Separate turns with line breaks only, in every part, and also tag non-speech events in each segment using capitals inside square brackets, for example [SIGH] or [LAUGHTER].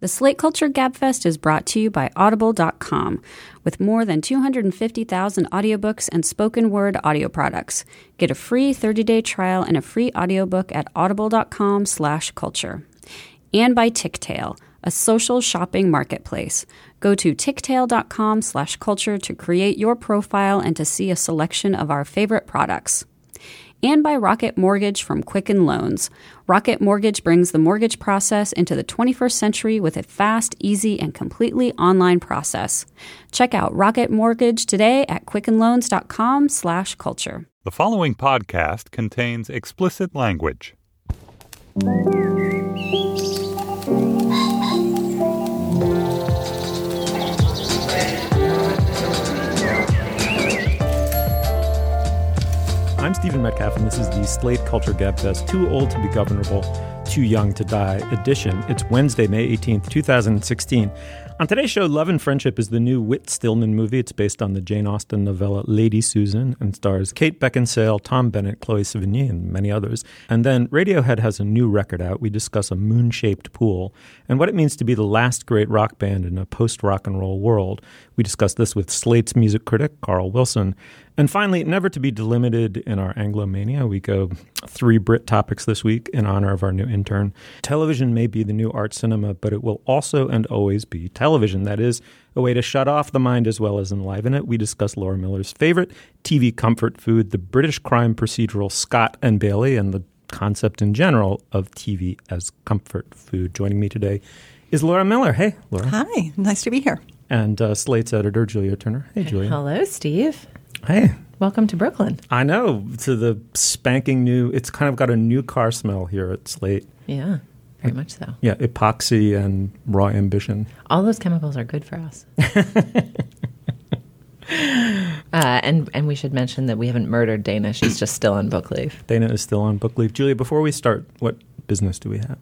The Slate Culture Gabfest is brought to you by Audible.com. With more than 250,000 audiobooks and spoken word audio products, get a free 30-day trial and a free audiobook at audible.com slash culture. And by Tictail, a social shopping marketplace. Go to tictail.com slash culture to create your profile and to see a selection of our favorite products and by Rocket Mortgage from Quicken Loans. Rocket Mortgage brings the mortgage process into the 21st century with a fast, easy, and completely online process. Check out Rocket Mortgage today at quickenloans.com/culture.
The following podcast contains explicit language.
Stephen Metcalf, and this is the Slate Culture Gabfest Too Old to Be Governable, Too Young to Die edition. It's Wednesday, May 18th, 2016. On today's show, Love and Friendship is the new Whit Stillman movie. It's based on the Jane Austen novella Lady Susan and stars Kate Beckinsale, Tom Bennett, Chloe Sevigny, and many others. And then Radiohead has a new record out. We discuss a moon shaped pool and what it means to be the last great rock band in a post rock and roll world. We discussed this with Slate's music critic, Carl Wilson. And finally, never to be delimited in our Anglomania, we go three Brit topics this week in honor of our new intern. Television may be the new art cinema, but it will also and always be television. That is a way to shut off the mind as well as enliven it. We discuss Laura Miller's favorite TV comfort food, the British crime procedural Scott and Bailey, and the concept in general of TV as comfort food. Joining me today is Laura Miller. Hey, Laura.
Hi, nice to be here.
And uh, Slate's editor, Julia Turner. Hey, Julia.
Hello, Steve.
Hey.
Welcome to Brooklyn.
I know to the spanking new. It's kind of got a new car smell here at Slate.
Yeah, very much so.
Yeah, epoxy and raw ambition.
All those chemicals are good for us. [LAUGHS] Uh, and and we should mention that we haven't murdered Dana. She's just still on book leave.
Dana is still on book leave. Julia, before we start, what business do we have?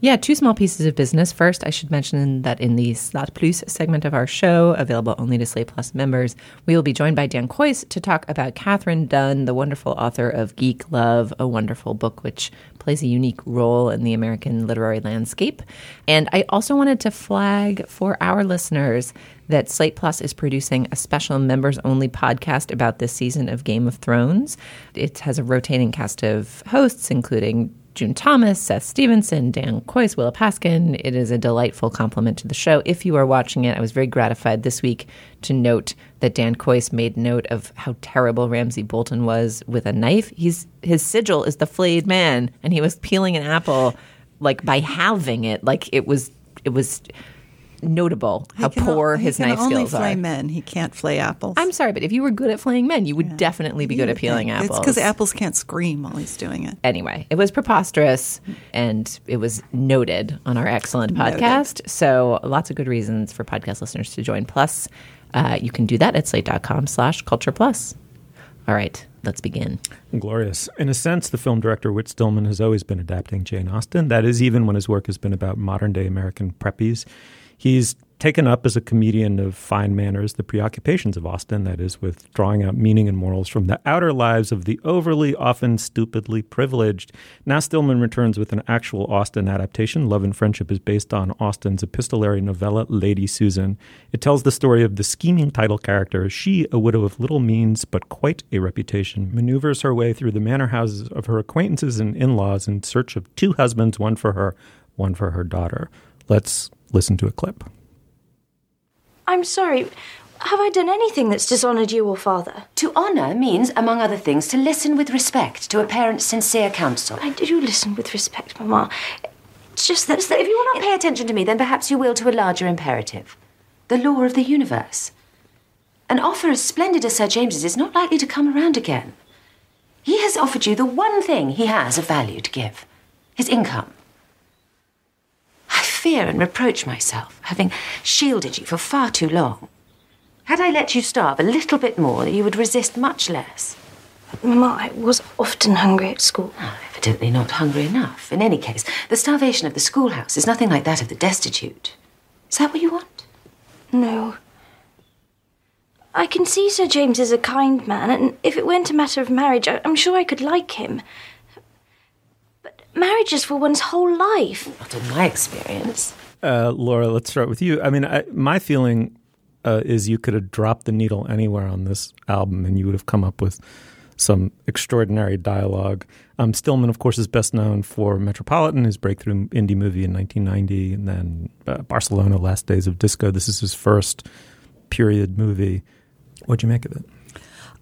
Yeah, two small pieces of business. First, I should mention that in the Slate Plus segment of our show, available only to Slate Plus members, we will be joined by Dan Kois to talk about Katherine Dunn, the wonderful author of Geek Love, a wonderful book which plays a unique role in the American literary landscape. And I also wanted to flag for our listeners that Slate Plus is producing a special members only podcast about this season of Game of Thrones. It has a rotating cast of hosts, including June Thomas, Seth Stevenson, Dan Kois, Willa Paskin. It is a delightful compliment to the show. If you are watching it, I was very gratified this week to note that Dan Kois made note of how terrible Ramsay Bolton was with a knife. He's his sigil is the flayed man, and he was peeling an apple like by halving it, like it was it was notable how
can,
poor his knife
only
skills
flay
are.
men. He can't flay apples.
I'm sorry, but if you were good at flaying men, you would yeah. definitely be good at peeling
apples.
It's
because apples can't scream while he's doing it.
Anyway, it was preposterous and it was noted on our excellent podcast. Noted. So lots of good reasons for podcast listeners to join. Plus, uh, you can do that at slate.com slash culture plus. All right, let's begin.
Glorious. In a sense, the film director Whit Stillman has always been adapting Jane Austen. That is, even when his work has been about modern day American preppies. He's taken up as a comedian of fine manners the preoccupations of Austen, that is, with drawing out meaning and morals from the outer lives of the overly, often stupidly privileged. Now Stillman returns with an actual Austen adaptation. Love and Friendship is based on Austen's epistolary novella, Lady Susan. It tells the story of the scheming title character. She, a widow of little means but quite a reputation, maneuvers her way through the manor houses of her acquaintances and in laws in search of two husbands, one for her, one for her daughter. Let's listen to a clip.
I'm sorry. Have I done anything that's dishonoured you or father?
To honour means, among other things, to listen with respect to a parent's sincere counsel.
I do listen with respect, Mamma. It's just that, that
if you will not pay attention to me, then perhaps you will to a larger imperative the law of the universe. An offer as splendid as Sir James's is not likely to come around again. He has offered you the one thing he has of value to give his income fear and reproach myself, having shielded you for far too long. Had I let you starve a little bit more, you would resist much less.
Mamma, I was often hungry at school.
Oh, evidently not hungry enough. In any case, the starvation of the schoolhouse is nothing like that of the destitute. Is that what you want?
No. I can see Sir James is a kind man, and if it weren't a matter of marriage, I'm sure I could like him. Marriage is for one's whole life.
Not in my experience.
Uh, Laura, let's start with you. I mean, I, my feeling uh, is you could have dropped the needle anywhere on this album and you would have come up with some extraordinary dialogue. Um, Stillman, of course, is best known for Metropolitan, his breakthrough indie movie in 1990, and then uh, Barcelona, Last Days of Disco. This is his first period movie. What'd you make of it?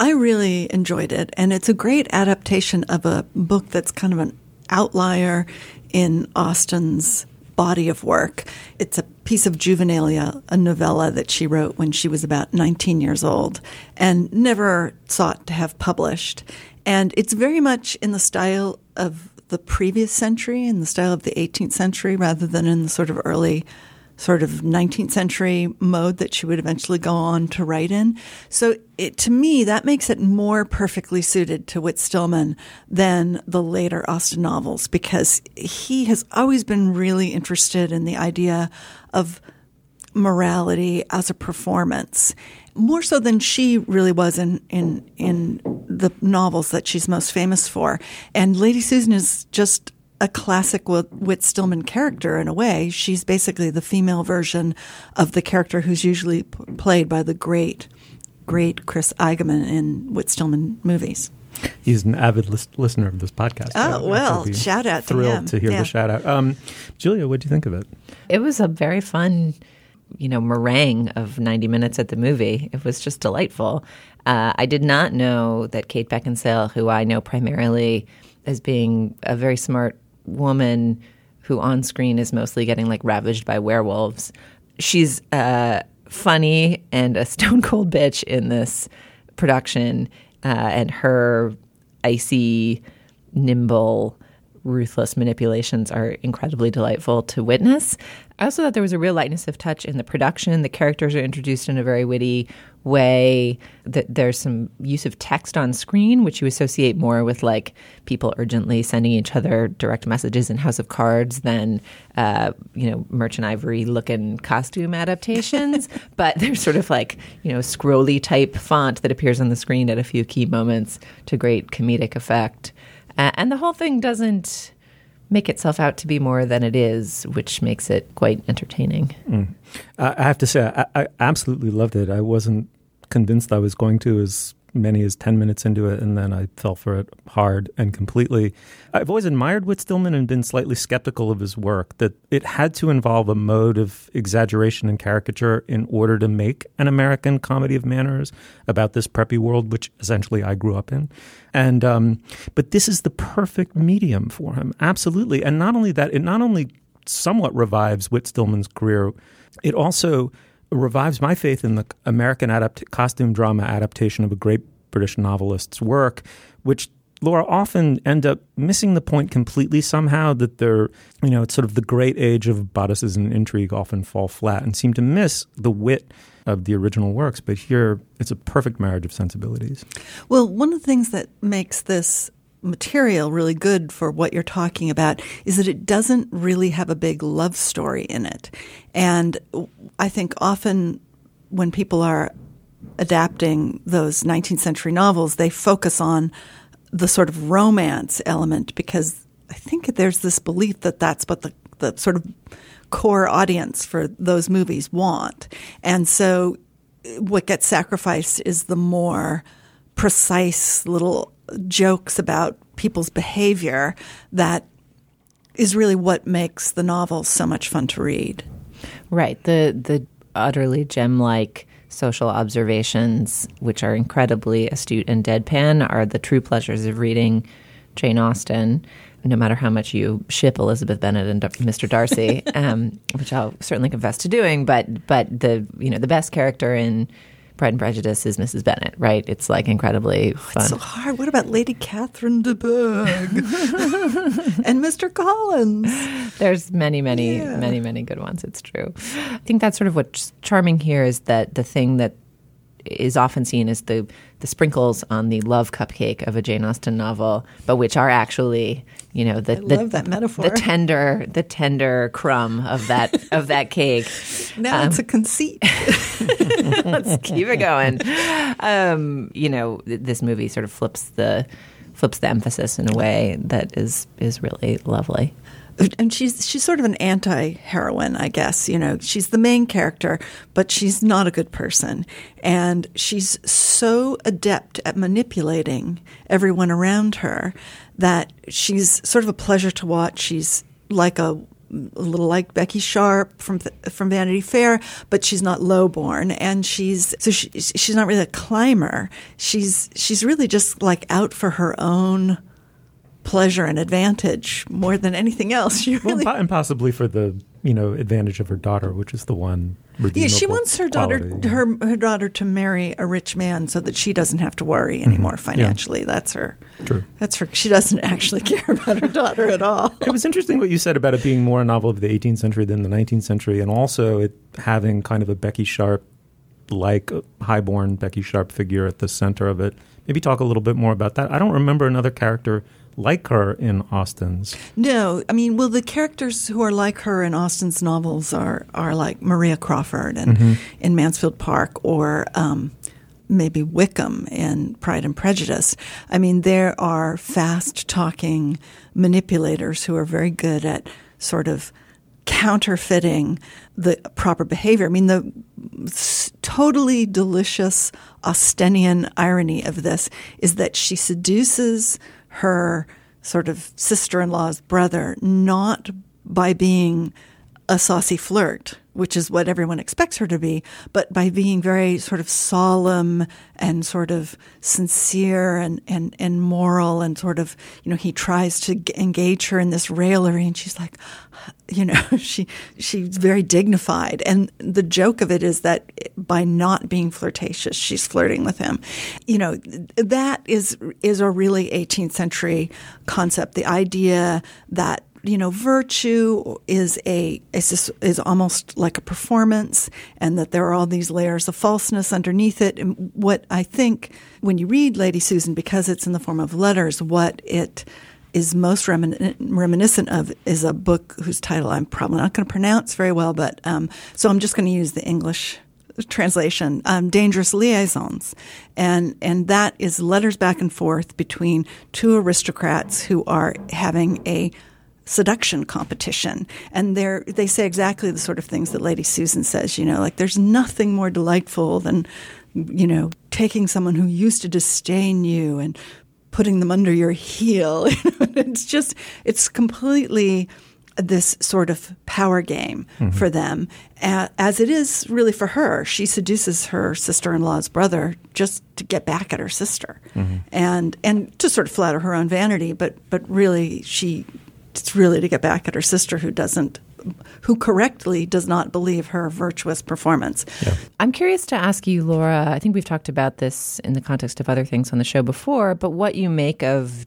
I really enjoyed it, and it's a great adaptation of a book that's kind of an outlier in Austen's body of work. It's a piece of juvenilia, a novella that she wrote when she was about 19 years old and never sought to have published. And it's very much in the style of the previous century, in the style of the 18th century, rather than in the sort of early sort of 19th century mode that she would eventually go on to write in. So it, to me, that makes it more perfectly suited to Whit Stillman than the later Austen novels because he has always been really interested in the idea of morality as a performance. More so than she really was in, in in the novels that she's most famous for. And Lady Susan is just a classic Whit Stillman character in a way. She's basically the female version of the character who's usually p- played by the great, great Chris Eigeman in Whit Stillman movies.
He's an avid lis- listener of this podcast.
Oh, well, shout out to
thrilled
him.
to hear
Yeah.
the shout out. Um, Julia, what do you think of it?
It was a very fun, you know, meringue of 90 minutes at the movie. It was just delightful. Uh, I did not know that Kate Beckinsale, who I know primarily as being a very smart woman who on screen is mostly getting like ravaged by werewolves, she's uh, funny and a [LAUGHS] stone cold bitch in this production. Uh, and her icy, nimble, ruthless manipulations are incredibly delightful to witness. I also thought there was a real lightness of touch in the production. The characters are introduced in a very witty way. That there's some use of text on screen, which you associate more with like people urgently sending each other direct messages in House of Cards than uh, you know Merchant Ivory looking costume adaptations. [LAUGHS] but there's sort of like you know scrolly type font that appears on the screen at a few key moments to great comedic effect. Uh, and the whole thing doesn't make itself out to be more than it is, which makes it quite entertaining.
I I have to say, I, I absolutely loved it. I wasn't convinced I was going to as many as 10 minutes into it, and then I fell for it hard and completely. I've always admired Whit Stillman and been slightly skeptical of his work, that it had to involve a mode of exaggeration and caricature in order to make an American comedy of manners about this preppy world, which essentially I grew up in. And, um, but this is the perfect medium for him, absolutely. And not only that, it not only somewhat revives Whit Stillman's career, it also revives my faith in the American adapt- costume drama adaptation of a great British novelist's work, which Laura often end up missing the point completely somehow that they're, you know, it's sort of the great age of bodices and intrigue often fall flat and seem to miss the wit of the original works. But here, it's a perfect marriage of sensibilities.
Well, one of the things that makes this material really good for what you're talking about is that it doesn't really have a big love story in it. And I think often when people are adapting those 19th century novels, they focus on the sort of romance element because I think there's this belief that that's what the, the sort of core audience for those movies want. And so eh, what gets sacrificed is the more precise little jokes about people's behavior that is really what makes the novel so much fun to read.
Right. The the utterly gem like social observations, which are incredibly astute and deadpan, are the true pleasures of reading Jane Austen. No matter how much you ship Elizabeth Bennet and Mr. Darcy, [LAUGHS] um, which I'll certainly confess to doing, but but the you know the best character in Pride and Prejudice is Mrs. Bennet, right? It's like incredibly oh, fun.
It's so hard. What about Lady Catherine de Bourgh [LAUGHS] and Mr. Collins?
There's many, many,
Yeah.
many, many good ones. It's true. I think that's sort of what's charming here is that the thing that is often seen as the the sprinkles on the love cupcake of a Jane Austen novel, but which are actually, you know, the, the
love that metaphor.
the tender, the tender crumb of that [LAUGHS] of that cake.
Now
Um,
it's a conceit. [LAUGHS]
Let's keep it going. Um, you know, this movie sort of flips the flips the emphasis in a way that is is really lovely.
and she's she's sort of an anti-heroine, I guess. You know, she's the main character, but she's not a good person, and she's so adept at manipulating everyone around her that she's sort of a pleasure to watch. She's like a a little like Becky Sharp from from Vanity Fair, but she's not lowborn, and she's so she, she's not really a climber. She's she's really just like out for her own pleasure and advantage more than anything else. [LAUGHS] She really,
well, and possibly for the you know advantage of her daughter, which is the one.
Yeah, she wants her
quality.
daughter her her daughter to marry a rich man so that she doesn't have to worry anymore mm-hmm. financially. Yeah. That's her.
True.
That's her. She doesn't actually [LAUGHS] care about her daughter at all.
it was interesting what you said about it being more a novel of the 18th century than the 19th century, and also it having kind of a Becky Sharp like highborn Becky Sharp figure at the center of it. Maybe talk a little bit more about that. I don't remember another character like her in Austen's.
No, I mean, well, the characters who are like her in Austen's novels are are like Maria Crawford and mm-hmm. in Mansfield Park, or um, maybe Wickham in Pride and Prejudice. I mean, there are fast talking manipulators who are very good at sort of counterfeiting the proper behavior. I mean, the totally delicious Austenian irony of this is that she seduces her sort of sister in law's brother, not by being a saucy flirt, which is what everyone expects her to be, but by being very sort of solemn and sort of sincere and, and, and moral and sort of, you know, he tries to engage her in this raillery and she's like, you know, [LAUGHS] she, she's very dignified. And the joke of it is that by not being flirtatious, she's flirting with him. You know, that is, is a really 18th century concept. The idea that you know, virtue is a is, is almost like a performance, and that there are all these layers of falseness underneath it. And what I think when you read Lady Susan, because it's in the form of letters, what it is most remin- reminiscent of is a book whose title I'm probably not going to pronounce very well, but um, so I'm just going to use the English translation, um, dangerous liaisons, and and that is letters back and forth between two aristocrats who are having a seduction competition. And they they say exactly the sort of things that Lady Susan says, you know, like there's nothing more delightful than, you know, taking someone who used to disdain you and putting them under your heel. [LAUGHS] it's just, it's completely this sort of power game mm-hmm. for them, as it is really for her. She seduces her sister-in-law's brother just to get back at her sister, mm-hmm. and and to sort of flatter her own vanity. But but really, she it's really to get back at her sister who doesn't who correctly does not believe her virtuous performance.
Yeah. I'm curious to ask you, Laura. I think we've talked about this in the context of other things on the show before, but what you make of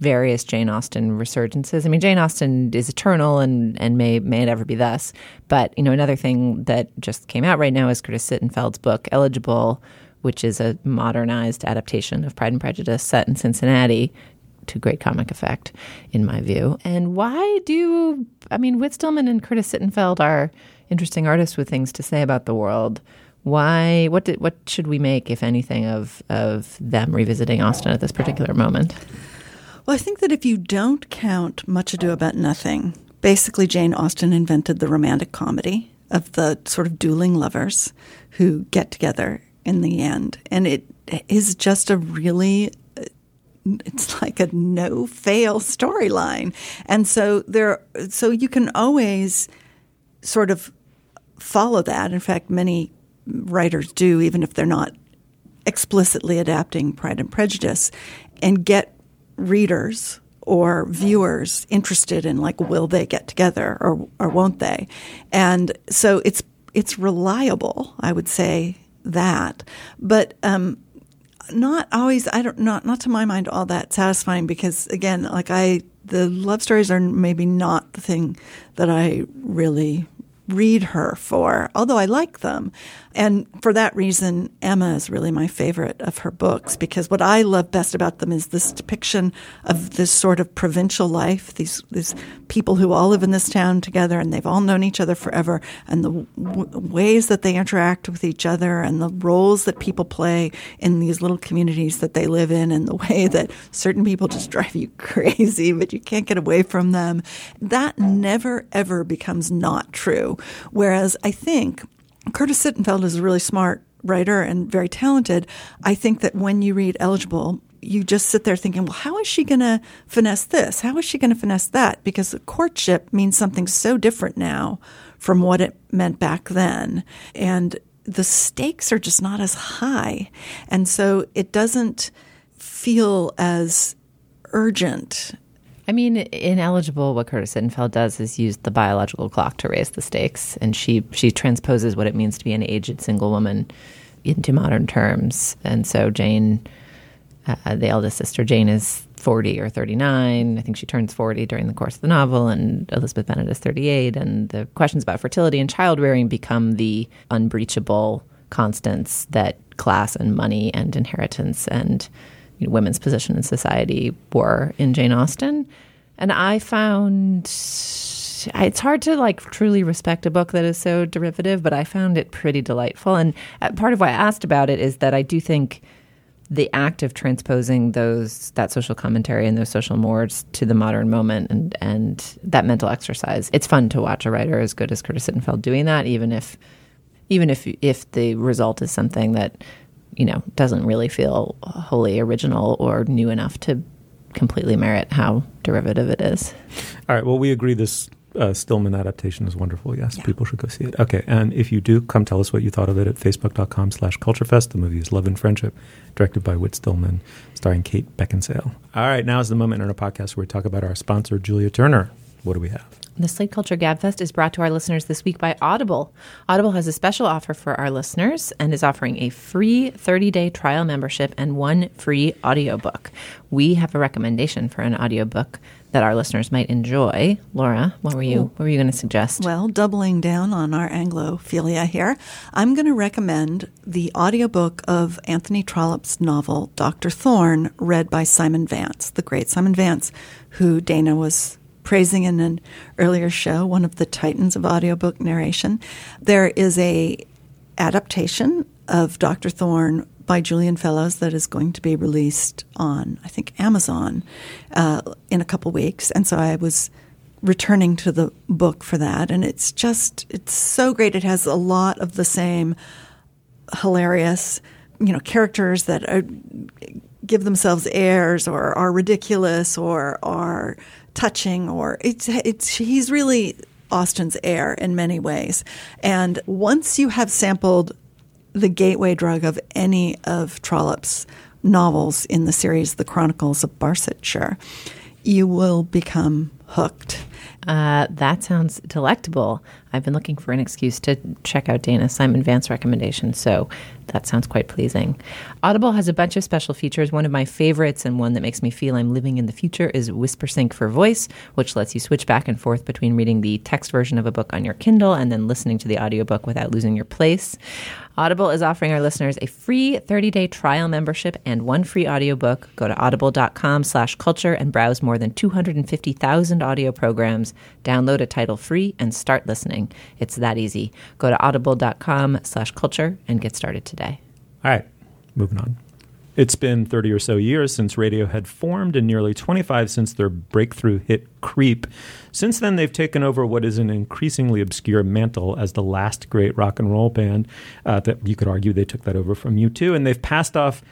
various Jane Austen resurgences. I mean, Jane Austen is eternal and, and may may it ever be thus. But you know, another thing that just came out right now is Curtis Sittenfeld's book Eligible, which is a modernized adaptation of Pride and Prejudice set in Cincinnati to great comic effect, in my view. And why do I mean Whit Stillman and Curtis Sittenfeld are interesting artists with things to say about the world. Why? What did, What should we make, if anything, of of them revisiting Austen at this particular moment?
Well, I think that if you don't count Much Ado About Nothing, basically Jane Austen invented the romantic comedy of the sort of dueling lovers who get together in the end, and it is just a really it's like a no fail storyline. And so there so you can always sort of follow that. In fact, many writers do even if they're not explicitly adapting Pride and Prejudice and get readers or viewers interested in like will they get together or or won't they? And so it's it's reliable, I would say that. But um, not always i don't not not to my mind all that satisfying because again like i the love stories are maybe not the thing that i really read her for, although I like them. And for that reason, Emma is really my favorite of her books because what I love best about them is this depiction of this sort of provincial life, these, these people who all live in this town together and they've all known each other forever, and the w- ways that they interact with each other and the roles that people play in these little communities that they live in, and the [LAUGHS] way that certain people just drive you crazy, but you can't get away from them. That never, ever becomes not true. Whereas I think Curtis Sittenfeld is a really smart writer and very talented. I think that when you read Eligible, you just sit there thinking, well, how is she going to finesse this? How is she going to finesse that? Because courtship means something so different now from what it meant back then. And the stakes are just not as high. And so it doesn't feel as urgent
I mean, in Eligible. What Curtis Sittenfeld does is use the biological clock to raise the stakes, and she she transposes what it means to be an aged single woman into modern terms. And so Jane, uh, the eldest sister, Jane is forty or thirty nine. I think she turns forty during the course of the novel, and Elizabeth Bennet is thirty eight. And the questions about fertility and child rearing become the unbreachable constants that class and money and inheritance and you know, women's position in society were in Jane Austen. And I found it's hard to like truly respect a book that is so derivative, but I found it pretty delightful. And uh, part of why I asked about it is that I do think the act of transposing those that social commentary and those social mores to the modern moment and and that mental exercise. It's fun to watch a writer as good as Curtis Sittenfeld doing that, even if even if if the result is something that you know, doesn't really feel wholly original or new enough to completely merit how derivative it is.
All right. Well, we agree this uh, Stillman adaptation is wonderful. Yes, yeah. people should go see it. Okay, and if you do, come tell us what you thought of it at facebook.com slash culturefest. The movie is Love and Friendship, directed by Whit Stillman, starring Kate Beckinsale. All right, now is the moment in our podcast where we talk about our sponsor, Julia Turner. What do we have?
The Slate Culture Gabfest is brought to our listeners this week by Audible. Audible has a special offer for our listeners and is offering a free 30-day trial membership and one free audiobook. We have a recommendation for an audiobook that our listeners might enjoy. Laura, what were you what were you going to suggest?
Well, doubling down on our Anglophilia here, I'm going to recommend the audiobook of Anthony Trollope's novel Dr. Thorne, read by Simon Vance, the great Simon Vance, who Dana was praising in an earlier show, one of the titans of audiobook narration. There is a adaptation of Dr. Thorne by Julian Fellowes that is going to be released on, I think, Amazon uh, in a couple weeks. And so I was returning to the book for that. And it's just, it's so great. It has a lot of the same hilarious, you know, characters that are, give themselves airs or are ridiculous or are touching or it's it's he's really Austen's heir in many ways. And once you have sampled the gateway drug of any of Trollope's novels in the series The Chronicles of Barsetshire, you will become hooked.
Uh, that sounds delectable. I've been looking for an excuse to check out Dana Simon Vance recommendation, so that sounds quite pleasing. Audible has a bunch of special features. One of my favorites and one that makes me feel I'm living in the future is WhisperSync for Voice, which lets you switch back and forth between reading the text version of a book on your Kindle and then listening to the audiobook without losing your place. Audible is offering our listeners a free 30-day trial membership and one free audiobook. Go to audible.com slash culture and browse more than 250,000 audio programs. Download a title free and start listening. It's that easy. Go to audible.com slash culture and get started today.
All right, moving on. It's been 30 or so years since Radiohead formed and nearly 25 since their breakthrough hit Creep. Since then, they've taken over what is an increasingly obscure mantle as the last great rock and roll band. Uh, that you could argue they took that over from U2, and they've passed off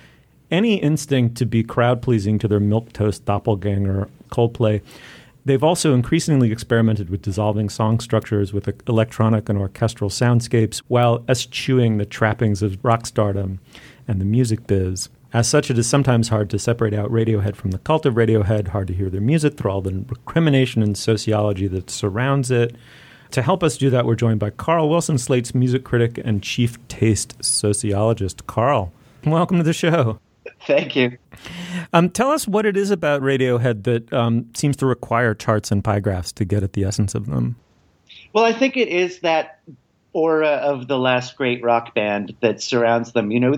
any instinct to be crowd pleasing to their milquetoast doppelganger Coldplay. They've also increasingly experimented with dissolving song structures with electronic and orchestral soundscapes while eschewing the trappings of rock stardom and the music biz. As such, it is sometimes hard to separate out Radiohead from the cult of Radiohead, hard to hear their music through all the recrimination and sociology that surrounds it. To help us do that, we're joined by Carl Wilson, Slate's music critic and chief taste sociologist. Carl, welcome to the show.
Thank you.
Um, tell us what it is about Radiohead that um, seems to require charts and pie graphs to get at the essence of them.
Well, I think it is that aura of the last great rock band that surrounds them. You know,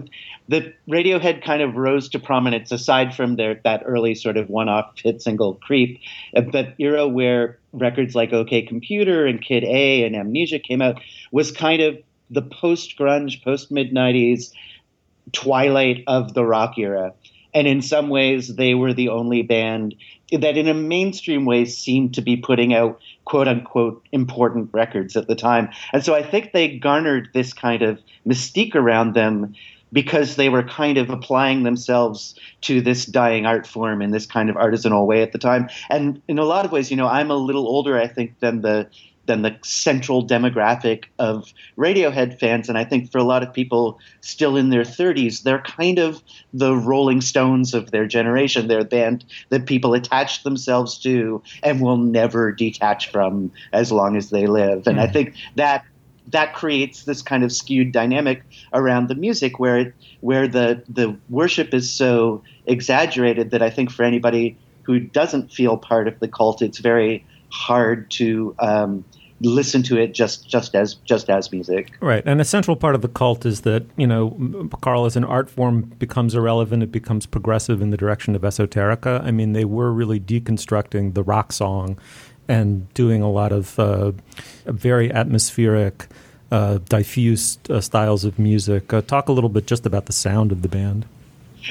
the Radiohead kind of rose to prominence aside from their that early sort of one-off hit single "Creep," uh, that era where records like OK Computer and Kid A and Amnesiac came out was kind of the post-grunge, post-mid '90s twilight of the rock era. And in some ways, they were the only band that, in a mainstream way, seemed to be putting out quote unquote important records at the time. And so I think they garnered this kind of mystique around them because they were kind of applying themselves to this dying art form in this kind of artisanal way at the time. And in a lot of ways, you know, I'm a little older, I think, than the than the central demographic of Radiohead fans. And I think for a lot of people still in their 30s, they're kind of the Rolling Stones of their generation. They're a band that people attach themselves to and will never detach from as long as they live. And. I hmm. think that that creates this kind of skewed dynamic around the music where it, where the the worship is so exaggerated that I think for anybody who doesn't feel part of the cult, it's very hard to um, listen to it just just as just as music.
Right, and a central part of the cult is that you know, Carl, as an art form becomes irrelevant, it becomes progressive in the direction of esoterica. I mean, they were really deconstructing the rock song and doing a lot of uh, very atmospheric. Uh, diffuse uh, styles of music. Uh, talk a little bit just about the sound of the band.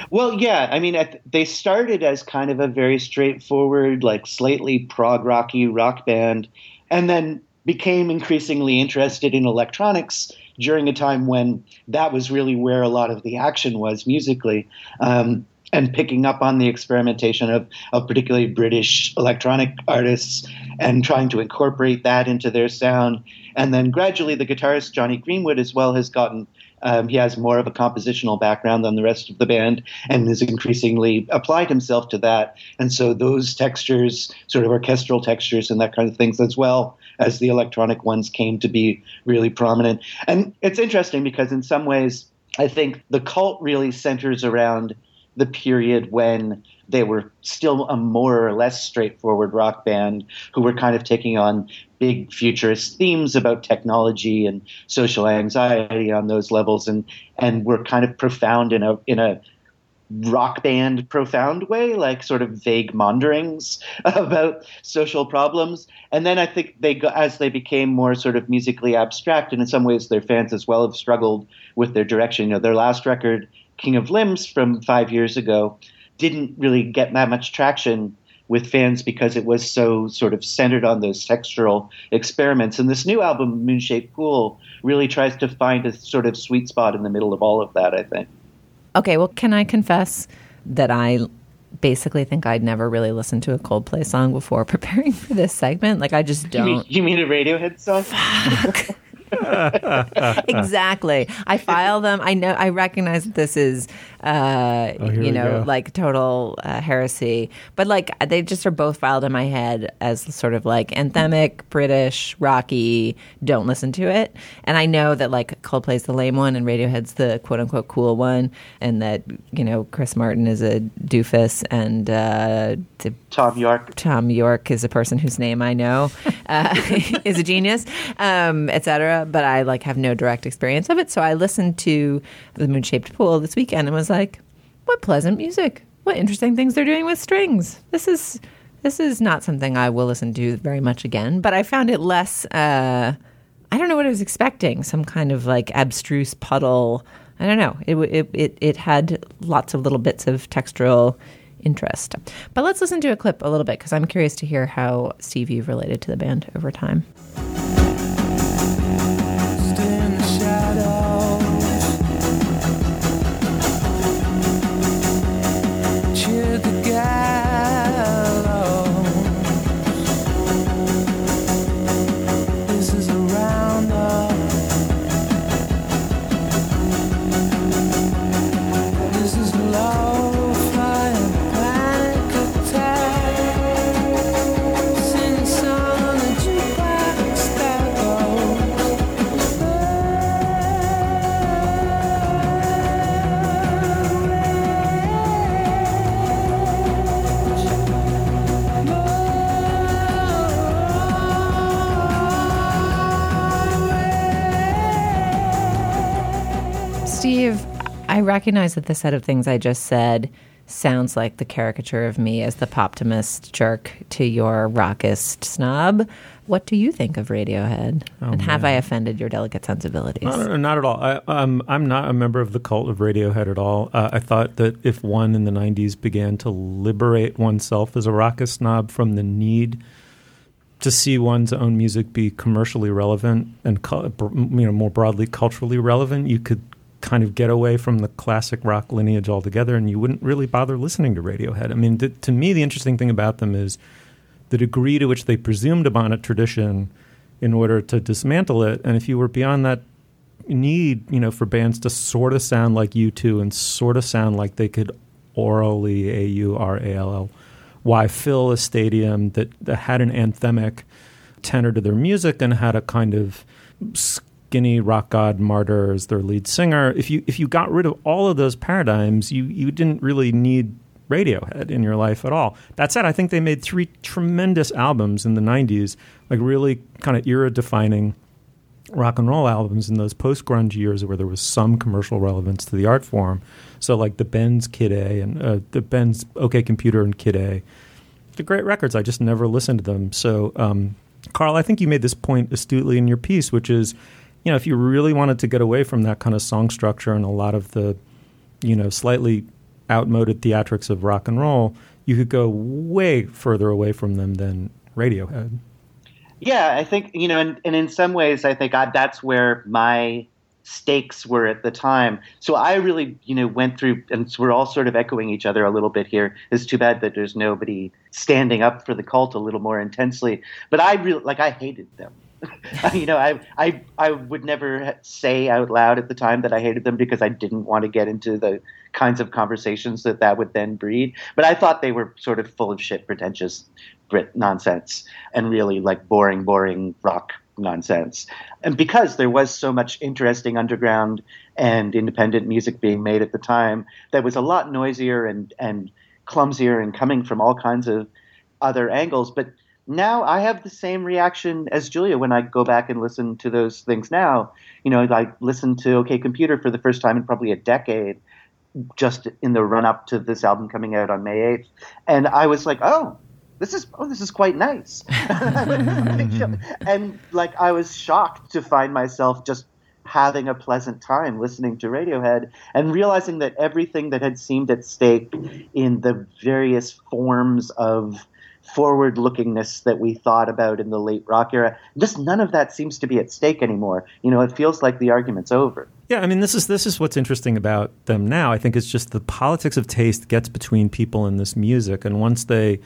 Well, yeah. I mean, they started as kind of a very straightforward, like slightly prog rocky rock band, and then became increasingly interested in electronics during a time when that was really where a lot of the action was musically. Um, and picking up on the experimentation of, of particularly British electronic artists and trying to incorporate that into their sound. And then gradually, the guitarist Jonny Greenwood as well has gotten um, he has more of a compositional background than the rest of the band and has increasingly applied himself to that. And so those textures, sort of orchestral textures and that kind of things, as well as the electronic ones, came to be really prominent. And it's interesting because in some ways, I think the cult really centers around the period when they were still a more or less straightforward rock band who were kind of taking on big futurist themes about technology and social anxiety on those levels and and were kind of profound in a in a rock band profound way like sort of vague maunderings [LAUGHS] about social problems. And then i think they as they became more sort of musically abstract and in some ways their fans as well have struggled with their direction. You know their last record king of limbs from 5 years ago didn't really get that much traction with fans because it was so sort of centered on those textural experiments. And this new album, Moonshaped Pool, really tries to find a sort of sweet spot in the middle of all of that, I think.
Okay, well, can I confess that I basically think I'd never really listened to a Coldplay song before [LAUGHS] preparing for this segment? Like, I just don't.
You mean, you mean a Radiohead song?
Fuck. [LAUGHS] exactly. I file them. I know. I recognize that this is, uh, oh, you know, like total uh, heresy. But like, they just are both filed in my head as sort of like anthemic, British, rocky. Don't listen to it. And I know that like Coldplay's the lame one, and Radiohead's the quote unquote cool one, and that you know Chris Martin is a doofus, and uh,
Thom Yorke.
Thom Yorke is a person whose name I know [LAUGHS] uh, [LAUGHS] is a genius, um, etc but I like have no direct experience of it. So I listened to the Moon Shaped Pool this weekend and was like, what pleasant music. What interesting things they're doing with strings. This is this is not something I will listen to very much again, but I found it less uh, I don't know what I was expecting, some kind of like abstruse puddle. I don't know. It it it, it had lots of little bits of textural interest. But let's listen to a clip a little bit because I'm curious to hear how Steve you've related to the band over time. Recognize that the set of things I just said sounds like the caricature of me as the poptimist jerk to your rockist snob. What do you think of Radiohead?
Oh,
and have I offended your delicate sensibilities?
No, not at all. I, um, I'm not a member of the cult of Radiohead at all. Uh, I thought that if one in the 90s began to liberate oneself as a rockist snob from the need to see one's own music be commercially relevant and you know more broadly culturally relevant, you could kind of get away from the classic rock lineage altogether, and you wouldn't really bother listening to Radiohead. I mean, th- to me, the interesting thing about them is the degree to which they presumed upon a tradition in order to dismantle it. And if you were beyond that need, you know, for bands to sort of sound like U2 and sort of sound like they could aurally A U R A L L Y fill a stadium that, that had an anthemic tenor to their music and had a kind of skinny rock god martyr as their lead singer. If you if you got rid of all of those paradigms, you you didn't really need Radiohead in your life at all. That said, I think they made three tremendous albums in the '90s, like really kind of era defining rock and roll albums in those post grunge years where there was some commercial relevance to the art form. So like the Bends Kid A and uh, the Bends OK Computer and Kid A. They're great records. I just never listened to them. So, um, Carl, I think you made this point astutely in your piece, which is you know, if you really wanted to get away from that kind of song structure and a lot of the, you know, slightly outmoded theatrics of rock and roll, you could go way further away from them than Radiohead.
Yeah, I think you know, and, and in some ways, I think I, that's where my stakes were at the time. So I really, you know, went through, and we're all sort of echoing each other a little bit here. It's too bad that there's nobody standing up for the cult a little more intensely. But I really, like, I hated them. [LAUGHS] you know, I, I, I would never say out loud at the time that I hated them because I didn't want to get into the kinds of conversations that that would then breed. But I thought they were sort of full of shit, pretentious Brit nonsense, and really like boring, boring rock nonsense. And because there was so much interesting underground and independent music being made at the time, that was a lot noisier and and clumsier and coming from all kinds of other angles, but now I have the same reaction as Julia when I go back and listen to those things now. You know, I listened to OK Computer for the first time in probably a decade, just in the run up to this album coming out on May 8th. And I was like, oh, this is oh this is quite nice [LAUGHS] [LAUGHS] and like i was shocked to find myself just having a pleasant time listening to radiohead and realizing that everything that had seemed at stake in the various forms of forward lookingness that we thought about in the late rock era. Just none of that seems to be at stake anymore. You know, it feels like the argument's over.
Yeah, I mean this is this is what's interesting about them now. I think it's just the politics of taste gets between people and this music and once they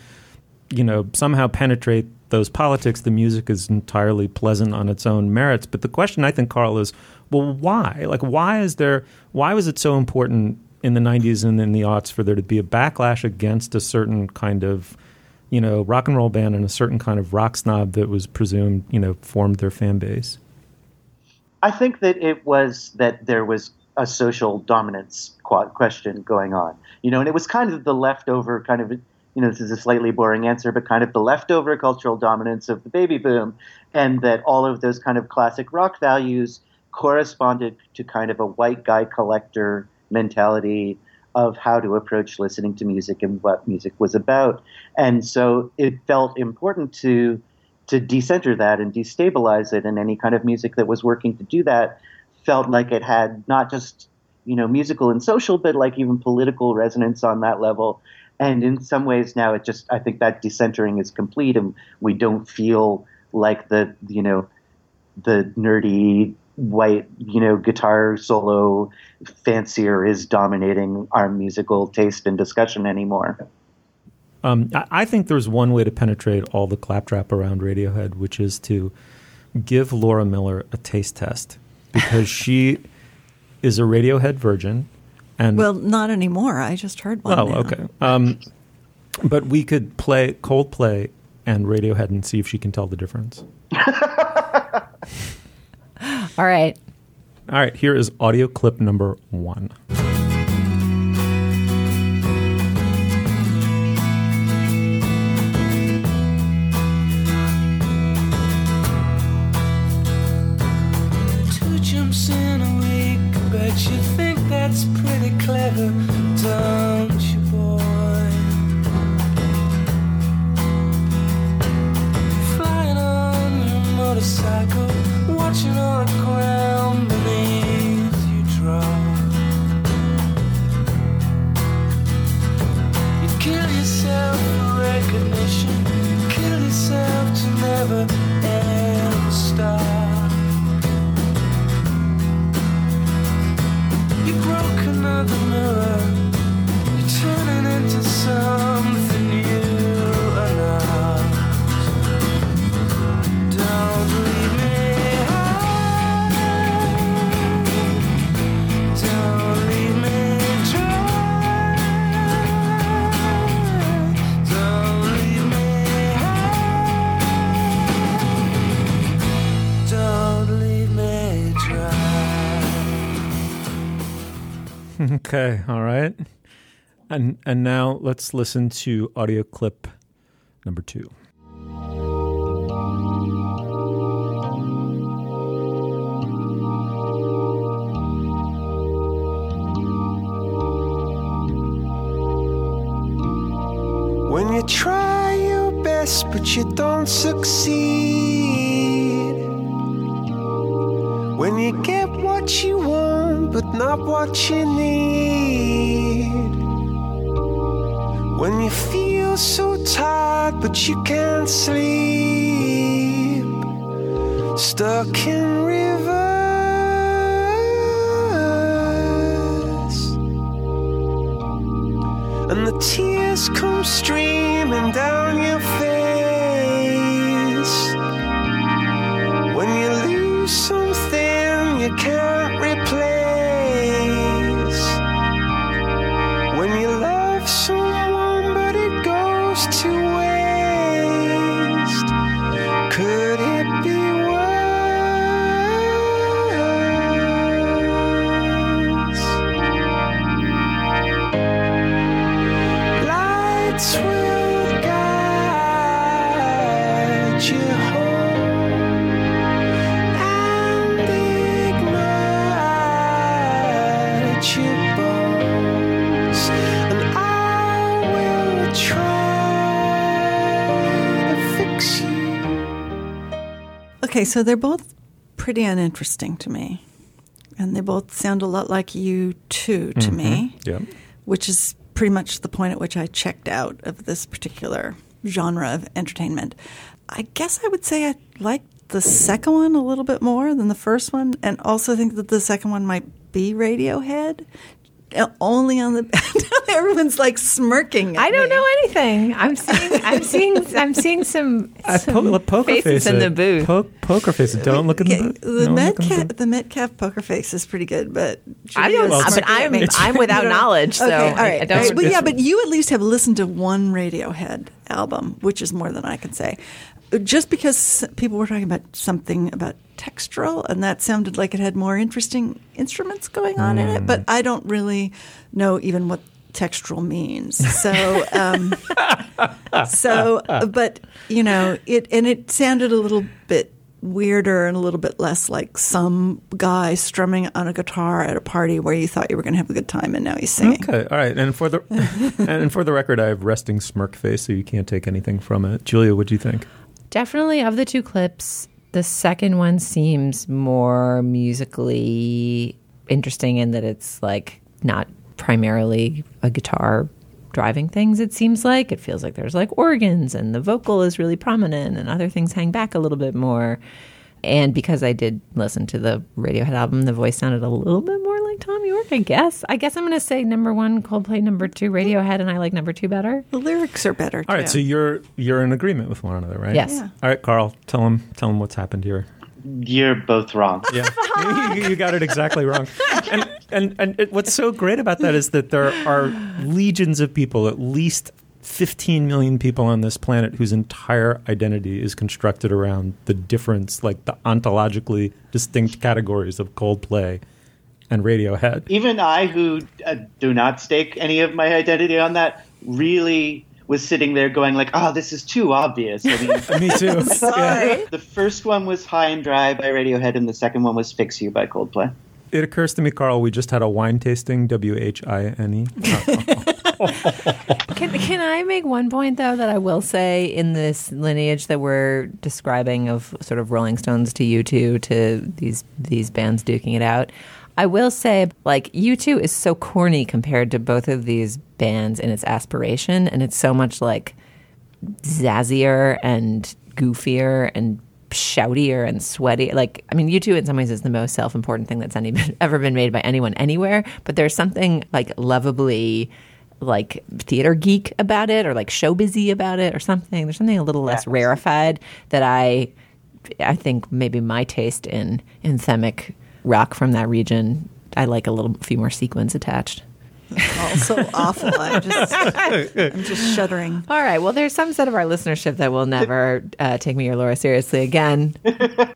you know, somehow penetrate those politics, the music is entirely pleasant on its own merits. But the question I think, Carl, is well, why? Like, why is there? Why was it so important in the '90s and in the aughts for there to be a backlash against a certain kind of you know, rock and roll band and a certain kind of rock snob that was presumed, you know, formed their fan base?
I think that it was that there was a social dominance question going on, you know, and it was kind of the leftover kind of, you know, this is a slightly boring answer, but kind of the leftover cultural dominance of the baby boom, and that all of those kind of classic rock values corresponded to kind of a white guy collector mentality of how to approach listening to music and what music was about. And so it felt important to to decenter that and destabilize it and any kind of music that was working to do that felt like it had not just you know musical and social but like even political resonance on that level and in some ways now it just i think that decentering is complete and we don't feel like the you know the nerdy white, you know, guitar solo fancier is dominating our musical taste and discussion anymore.
Um, I think there's one way to penetrate all the claptrap around Radiohead, which is to give Laura Miller a taste test because she [LAUGHS] is a Radiohead virgin. And
well, not anymore. I just heard one.
Oh,
now.
okay. Um, but we could play Coldplay and Radiohead and see if she can tell the difference. [LAUGHS]
All right.
All right, here is audio clip number one.
Two jumps in
And and now let's listen to audio clip number 2.
When you try your best but you don't succeed. When you get what you want but not what you need. When you feel so tired but you can't sleep. Stuck in reverse. and the tears come streaming down your face.
Okay, so they're both pretty uninteresting to me. And they both sound a lot like you too to mm-hmm. me,
Yeah.
which is pretty much the point at which I checked out of this particular genre of entertainment. I guess I would say I like the second one a little bit more than the first one, and also think that the second one might be Radiohead. Only on the [LAUGHS] everyone's like smirking. at
I don't
me.
know anything. I'm seeing. I'm seeing. I'm seeing some,
I
some
po- poker
faces
face
in
it.
the booth.
Po- poker face it. Don't look at the booth.
the
No, the
Metcalf,
booth.
the Metcalf poker face is pretty good, but
I [LAUGHS] don't.
Well,
but I'm. I'm without knowledge, so
okay, all
I- don't.
All right, but yeah, but you at least have listened to one Radiohead album, which is more than I can say. Just because people were talking about something about textural, and that sounded like it had more interesting instruments going on in it, but I don't really know even what textural means. So, um, [LAUGHS] so, but you know, it and it sounded a little bit weirder and a little bit less like some guy strumming on a guitar at a party where you thought you were going to have a good time and now he's singing.
Okay, all right. And for the [LAUGHS] and for the record, I have resting smirk face, so you can't take anything from it. Julia, what do you think?
Definitely of the two clips, the second one seems more musically interesting in that it's like not primarily a guitar driving things, it seems like. It feels like there's like organs and the vocal is really prominent and other things hang back a little bit more. And because I did listen to the Radiohead album, the voice sounded a little bit more like Thom Yorke, I guess. I guess I'm going to say number one, Coldplay, number two, Radiohead, and I like number two better.
The lyrics are better.
All right,
too.
so you're you're in agreement with one another, right?
Yes.
Yeah.
All right, Carl, tell him tell him what's happened here.
You're both wrong.
Yeah, [LAUGHS] you, you got it exactly wrong. And and and it, what's so great about that is that there are legions of people, at least 15 million people on this planet whose entire identity is constructed around the difference, like the ontologically distinct categories of Coldplay and Radiohead.
Even I, who uh, do not stake any of my identity on that, really was sitting there going like, "Oh, this is too obvious." I mean, [LAUGHS]
Me too.
Sorry.
the first one was "High and Dry" by Radiohead, and the second one was "Fix You" by Coldplay.
It occurs to me, Carl, we just had a wine tasting, W H I N E. [LAUGHS]
Can, can I make one point though that I will say in this lineage that we're describing of sort of Rolling Stones to U2 to these these bands duking it out? I will say like U2 is so corny compared to both of these bands in its aspiration and it's so much like zazzier and goofier and shoutier and sweaty. Like, I mean, U2 in some ways is the most self important thing that's any, [LAUGHS] ever been made by anyone anywhere. But there's something like lovably like theater geek about it or like show busy about it or something. There's something a little less rarefied that I I think maybe my taste in anthemic rock from that region, I like a little few more sequins attached.
All so awful. I just, I'm just shuddering. [LAUGHS]
All right. Well, there's some set of our listenership that will never uh, take me or Laura seriously again. [LAUGHS]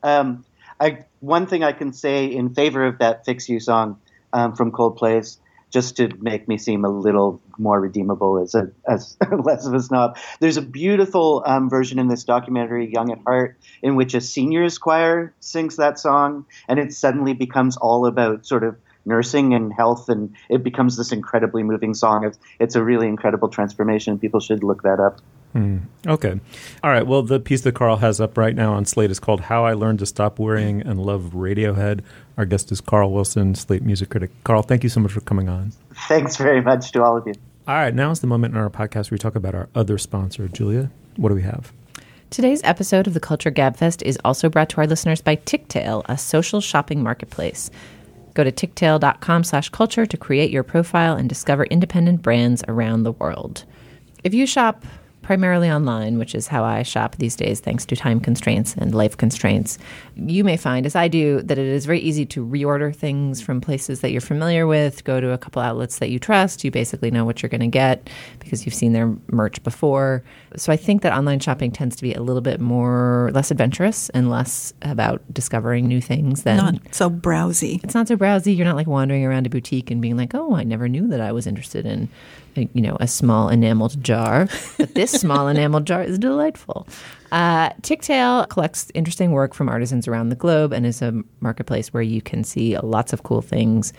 Um, I, one thing I can say in favor of that "Fix You" song um, from Coldplay's, just to make me seem a little more redeemable as a as [LAUGHS] less of a snob. There's a beautiful um, version in this documentary, "Young at Heart," in which a seniors choir sings that song, and it suddenly becomes all about sort of nursing and health, and it becomes this incredibly moving song. It's, it's a really incredible transformation. People should look that up.
Hmm. Okay. All right. Well, the piece that Carl has up right now on Slate is called How I Learned to Stop Worrying and Love Radiohead. Our guest is Carl Wilson, Slate music critic. Carl, thank you so much for coming on.
Thanks very much to all of you.
All right. Now is the moment in our podcast where we talk about our other sponsor. Julia, what do we have?
Today's episode of the Culture Gabfest is also brought to our listeners by Tictail, a social shopping marketplace. Go to tictail.com slash culture to create your profile and discover independent brands around the world. If you shop primarily online, which is how I shop these days, thanks to time constraints and life constraints, you may find, as I do, that it is very easy to reorder things from places that you're familiar with. Go to a couple outlets that you trust. You basically know what you're going to get because you've seen their merch before. So I think that online shopping tends to be a little bit more less adventurous and less about discovering new things than
Not so browsy.
it's not so browsy. You're not like wandering around a boutique and being like, "Oh, I never knew that I was interested in, you know, a small enameled jar." But this [LAUGHS] small enameled jar is delightful. Uh, Tictail collects interesting work from artisans around the globe and is a marketplace where you can see lots of cool things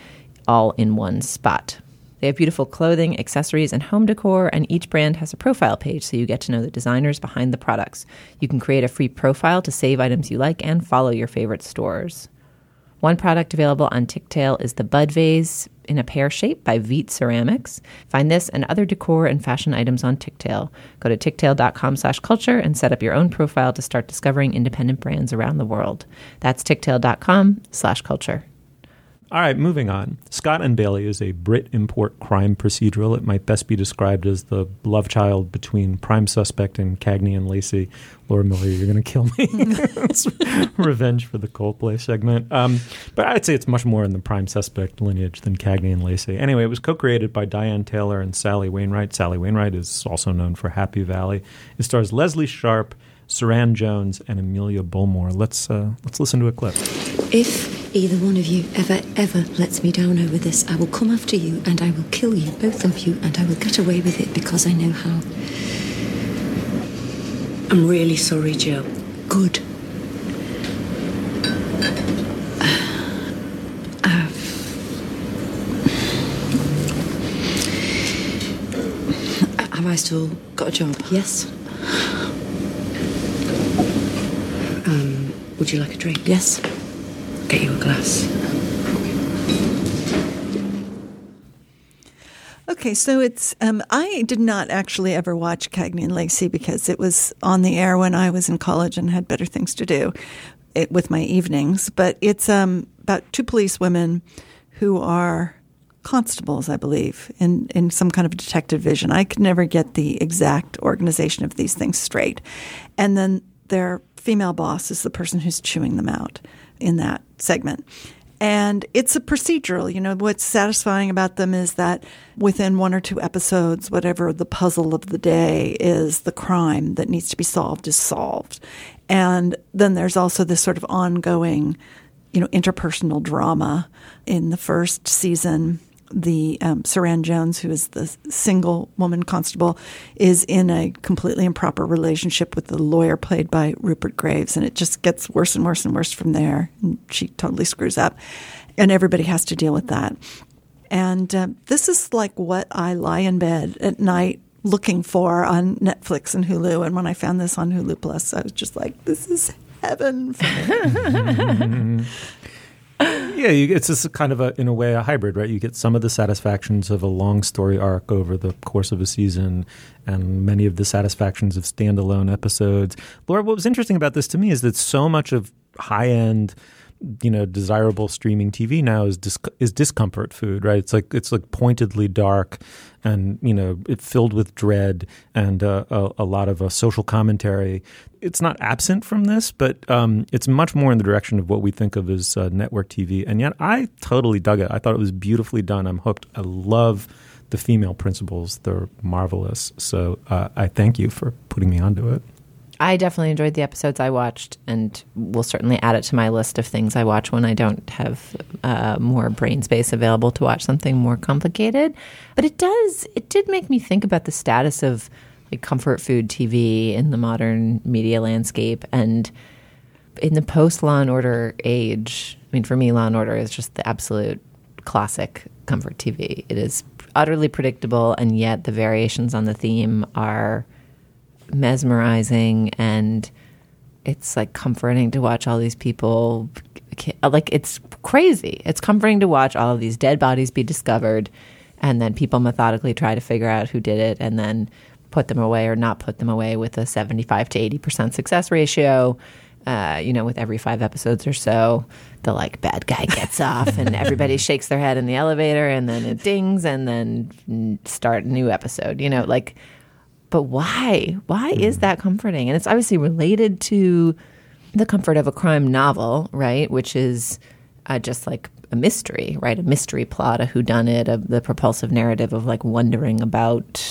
all in one spot. They have beautiful clothing, accessories, and home decor, and each brand has a profile page so you get to know the designers behind the products. You can create a free profile to save items you like and follow your favorite stores. One product available on Tictail is the Bud Vase in a pear shape by Veet Ceramics. Find this and other decor and fashion items on Tictail. Go to tictail.com slash culture and set up your own profile to start discovering independent brands around the world. That's tictail.com slash culture.
All right, moving on. Scott and Bailey is a Brit import crime procedural. It might best be described as the love child between Prime Suspect and Cagney and Lacey. Laura Miller, you're going to kill me. [LAUGHS] [LAUGHS] Revenge for the Coldplay segment. Um, but I'd say it's much more in the Prime Suspect lineage than Cagney and Lacey. Anyway, it was co-created by Diane Taylor and Sally Wainwright. Sally Wainwright is also known for Happy Valley. It stars Lesley Sharp, Suranne Jones, and Amelia Bullmore. Let's uh, let's listen to a clip.
If either one of you ever, ever lets me down over this, I will come after you and I will kill you, both of you, and I will get away with it because I know how. I'm really sorry, Jill. Good. Uh, Have I still got a job? Yes. Um, would you like a drink? Yes. Get you a glass.
Okay, so it's um, I did not actually ever watch Cagney and Lacey because it was on the air when I was in college and had better things to do it, with my evenings. But it's um, about two police women who are constables, I believe, in in some kind of detective vision. I could never get the exact organization of these things straight, and then their female boss is the person who's chewing them out in that segment. And it's a procedural. You know, what's satisfying about them is that within one or two episodes, whatever the puzzle of the day is, the crime that needs to be solved is solved. And then there's also this sort of ongoing, you know, interpersonal drama. In the first season, the um, Suranne Jones, who is the single woman constable, is in a completely improper relationship with the lawyer played by Rupert Graves, and it just gets worse and worse and worse from there. And she totally screws up. and everybody has to deal with that. And uh, this is like what I lie in bed at night looking for on Netflix and Hulu. And when I found this on Hulu Plus, I was just like, this is heaven. [LAUGHS]
yeah, you, it's just kind of a, in a way, a hybrid, right? You get some of the satisfactions of a long story arc over the course of a season, and many of the satisfactions of standalone episodes. Laura, what was interesting about this to me is that so much of high end you know desirable streaming TV now is dis- is discomfort food, right? It's like it's like pointedly dark, and you know it filled with dread and uh, a, a, lot of uh, social commentary. It's not absent from this, but um, it's much more in the direction of what we think of as uh, network TV. And yet, I totally dug it. I thought it was beautifully done. I'm hooked. I love the female principals; they're marvelous. So uh, I thank you for putting me onto it.
I definitely enjoyed the episodes I watched, and will certainly add it to my list of things I watch when I don't have uh, more brain space available to watch something more complicated. But it does, it did make me think about the status of like comfort food TV in the modern media landscape and in the post Law and Order age. I mean, for me, Law and Order is just the absolute classic comfort TV. It is utterly predictable, and yet the variations on the theme are mesmerizing and it's like comforting to watch all these people like it's crazy it's comforting to watch all of these dead bodies be discovered and then people methodically try to figure out who did it and then put them away or not put them away with a 75 to 80% success ratio uh, you know, with every five episodes or so, the like bad guy gets off and everybody [LAUGHS] shakes their head in the elevator and then it dings and then start a new episode. You know, like but why? Why mm. is that comforting? And it's obviously related to the comfort of a crime novel, right? Which is uh, just like a mystery, right? A mystery plot, a whodunit, a, the propulsive narrative of like wondering about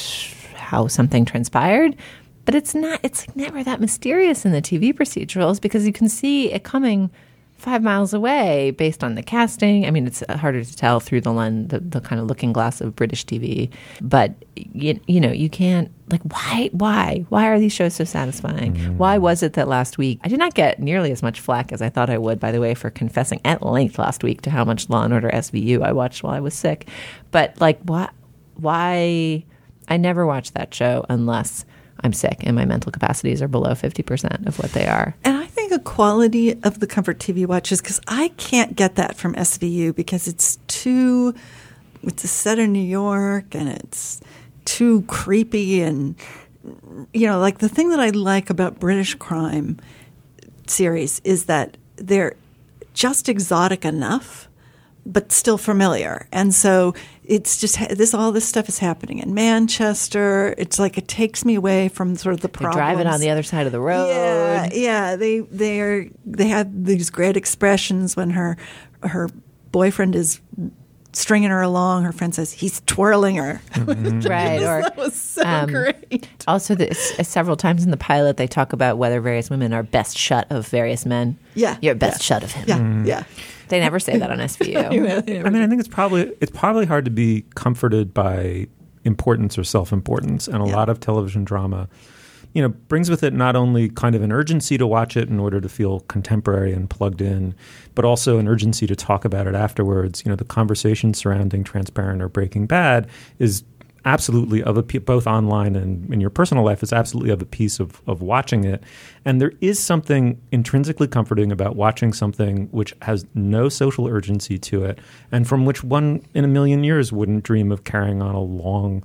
how something transpired. But it's not, it's like never that mysterious in the TV procedurals because you can see it coming five miles away based on the casting. I mean, it's harder to tell through the lens, the, the kind of looking glass of British TV. But you, you know, you can't like why why why are these shows so satisfying? Mm. Why was it that last week I did not get nearly as much flack as I thought I would? By the way, for confessing at length last week to how much Law and Order SVU I watched while I was sick. But like, why why I never watch that show unless. I'm sick and my mental capacities are below 50% of what they are.
And I think a quality of the Comfort TV watches, because I can't get that from SVU because it's too, it's a set in New York and it's too creepy. And, you know, like the thing that I like about British crime series is that they're just exotic enough but still familiar. And so it's just this all this stuff is happening in Manchester. It's like it takes me away from sort of the problems.
Driving on the other side of the road.
Yeah, yeah. They they are they have these great expressions when her her boyfriend is stringing her along. Her friend says he's twirling her. [LAUGHS]
Mm-hmm. right.
or that was so um, great.
Also, this, several times in the pilot, they talk about whether various women are best shut of various men.
Yeah,
you're best
yeah.
shut of him.
Yeah, mm. yeah.
They never say that on SVU. [LAUGHS]
I mean, I think it's probably it's probably hard to be comforted by importance or self-importance, and a yeah. lot of television drama, you know, brings with it not only kind of an urgency to watch it in order to feel contemporary and plugged in, but also an urgency to talk about it afterwards. You know, the conversation surrounding Transparent or Breaking Bad is absolutely of a both online and in your personal life is absolutely of a piece of, of watching it. And there is something intrinsically comforting about watching something which has no social urgency to it and from which one in a million years wouldn't dream of carrying on a long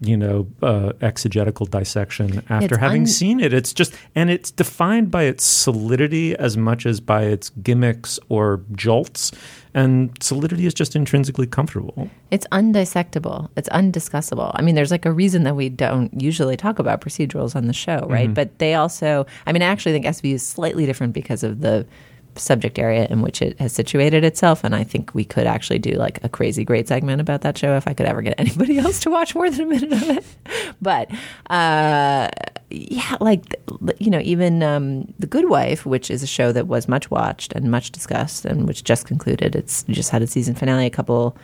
you know, uh, exegetical dissection after
it's
having
un-
seen it. It's just, and it's defined by its solidity as much as by its gimmicks or jolts. And solidity is just intrinsically comfortable.
It's undissectable. It's undiscussable. I mean, there's like a reason that we don't usually talk about procedurals on the show, right? Mm-hmm. But they also, I mean, I actually think SVU is slightly different because of the subject area in which it has situated itself. And I think we could actually do like a crazy great segment about that show if I could ever get [LAUGHS] anybody else to watch more than a minute of it. But uh, yeah, like, you know, even um, The Good Wife, which is a show that was much watched and much discussed and which just concluded, it's just had a season finale a couple